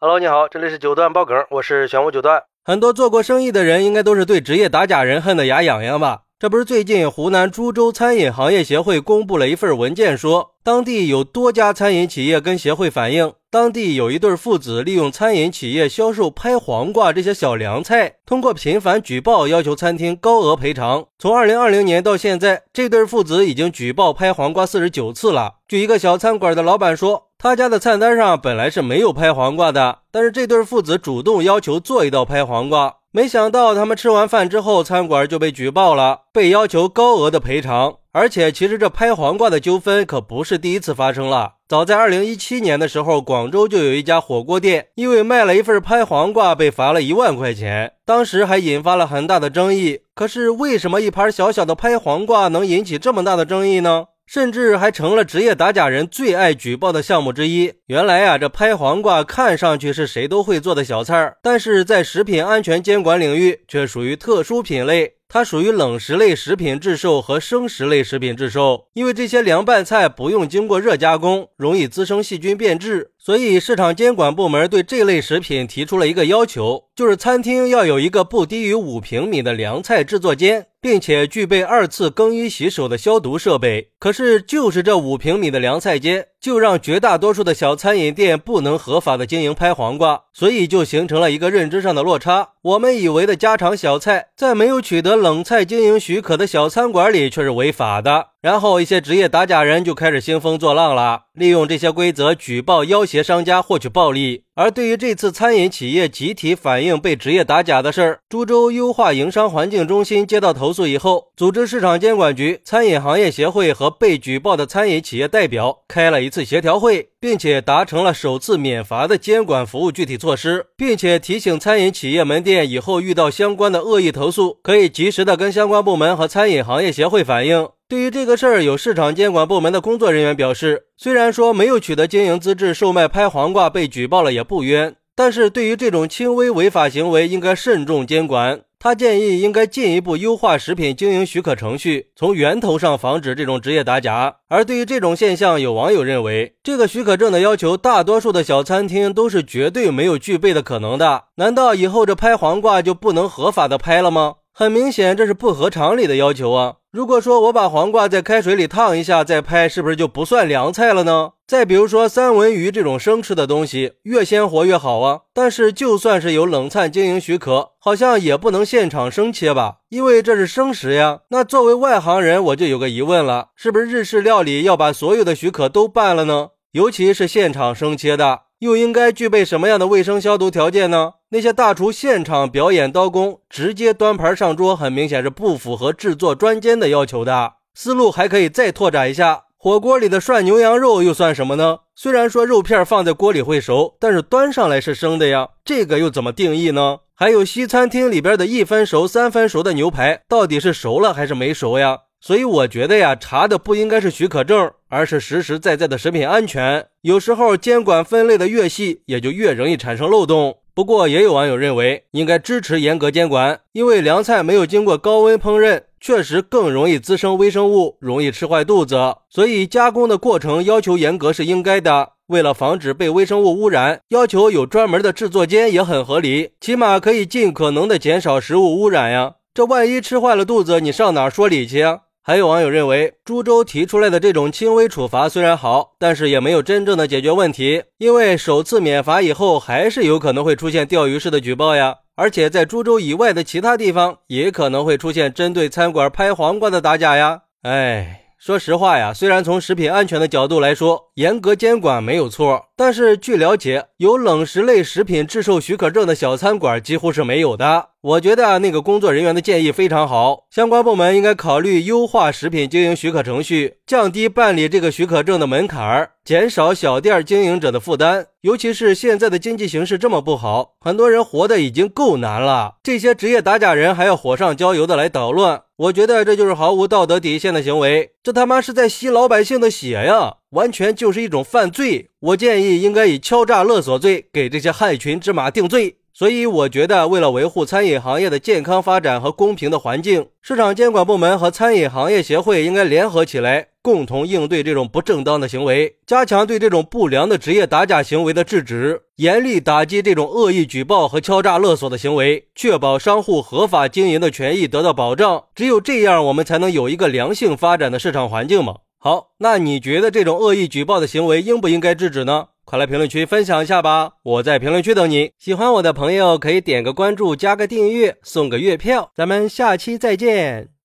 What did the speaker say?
Hello，你好，这里是九段爆梗，我是玄武九段。很多做过生意的人应该都是对职业打假人恨得牙痒痒吧？这不是最近湖南株洲餐饮行业协会公布了一份文件，说当地有多家餐饮企业跟协会反映，当地有一对父子利用餐饮企业销售拍黄瓜这些小凉菜，通过频繁举报要求餐厅高额赔偿。从二零二零年到现在，这对父子已经举报拍黄瓜四十九次了。据一个小餐馆的老板说，他家的菜单上本来是没有拍黄瓜的，但是这对父子主动要求做一道拍黄瓜。没想到他们吃完饭之后，餐馆就被举报了，被要求高额的赔偿。而且，其实这拍黄瓜的纠纷可不是第一次发生了。早在二零一七年的时候，广州就有一家火锅店，因为卖了一份拍黄瓜，被罚了一万块钱，当时还引发了很大的争议。可是，为什么一盘小小的拍黄瓜能引起这么大的争议呢？甚至还成了职业打假人最爱举报的项目之一。原来呀，这拍黄瓜看上去是谁都会做的小菜儿，但是在食品安全监管领域却属于特殊品类。它属于冷食类食品制售和生食类食品制售，因为这些凉拌菜不用经过热加工，容易滋生细菌变质，所以市场监管部门对这类食品提出了一个要求，就是餐厅要有一个不低于五平米的凉菜制作间，并且具备二次更衣洗手的消毒设备。可是，就是这五平米的凉菜间，就让绝大多数的小餐饮店不能合法的经营拍黄瓜，所以就形成了一个认知上的落差。我们以为的家常小菜，在没有取得冷菜经营许可的小餐馆里却是违法的。然后一些职业打假人就开始兴风作浪了，利用这些规则举报要挟商家获取暴利。而对于这次餐饮企业集体反映被职业打假的事儿，株洲优化营商环境中心接到投诉以后，组织市场监管局、餐饮行业协会和被举报的餐饮企业代表开了一次协调会，并且达成了首次免罚的监管服务具体措施，并且提醒餐饮企业门店以后遇到相关的恶意投诉，可以及时的跟相关部门和餐饮行业协会反映。对于这个事儿，有市场监管部门的工作人员表示，虽然说没有取得经营资质售卖拍黄瓜被举报了也不冤，但是对于这种轻微违法行为应该慎重监管。他建议应该进一步优化食品经营许可程序，从源头上防止这种职业打假。而对于这种现象，有网友认为，这个许可证的要求，大多数的小餐厅都是绝对没有具备的可能的。难道以后这拍黄瓜就不能合法的拍了吗？很明显，这是不合常理的要求啊！如果说我把黄瓜在开水里烫一下再拍，是不是就不算凉菜了呢？再比如说三文鱼这种生吃的东西，越鲜活越好啊！但是就算是有冷餐经营许可，好像也不能现场生切吧？因为这是生食呀。那作为外行人，我就有个疑问了：是不是日式料理要把所有的许可都办了呢？尤其是现场生切的，又应该具备什么样的卫生消毒条件呢？那些大厨现场表演刀工，直接端盘上桌，很明显是不符合制作专监的要求的。思路还可以再拓展一下，火锅里的涮牛羊肉又算什么呢？虽然说肉片放在锅里会熟，但是端上来是生的呀，这个又怎么定义呢？还有西餐厅里边的一分熟、三分熟的牛排，到底是熟了还是没熟呀？所以我觉得呀，查的不应该是许可证，而是实实在在的食品安全。有时候监管分类的越细，也就越容易产生漏洞。不过，也有网友认为应该支持严格监管，因为凉菜没有经过高温烹饪，确实更容易滋生微生物，容易吃坏肚子。所以加工的过程要求严格是应该的。为了防止被微生物污染，要求有专门的制作间也很合理，起码可以尽可能的减少食物污染呀。这万一吃坏了肚子，你上哪说理去？还有网友认为，株洲提出来的这种轻微处罚虽然好，但是也没有真正的解决问题。因为首次免罚以后，还是有可能会出现钓鱼式的举报呀。而且在株洲以外的其他地方，也可能会出现针对餐馆拍黄瓜的打假呀。哎。说实话呀，虽然从食品安全的角度来说，严格监管没有错，但是据了解，有冷食类食品制售许可证的小餐馆几乎是没有的。我觉得那个工作人员的建议非常好，相关部门应该考虑优化食品经营许可程序，降低办理这个许可证的门槛，减少小店经营者的负担。尤其是现在的经济形势这么不好，很多人活的已经够难了，这些职业打假人还要火上浇油的来捣乱。我觉得这就是毫无道德底线的行为，这他妈是在吸老百姓的血呀，完全就是一种犯罪。我建议应该以敲诈勒索罪给这些害群之马定罪。所以，我觉得为了维护餐饮行业的健康发展和公平的环境，市场监管部门和餐饮行业协会应该联合起来。共同应对这种不正当的行为，加强对这种不良的职业打假行为的制止，严厉打击这种恶意举报和敲诈勒索的行为，确保商户合法经营的权益得到保障。只有这样，我们才能有一个良性发展的市场环境嘛。好，那你觉得这种恶意举报的行为应不应该制止呢？快来评论区分享一下吧！我在评论区等你。喜欢我的朋友可以点个关注，加个订阅，送个月票。咱们下期再见。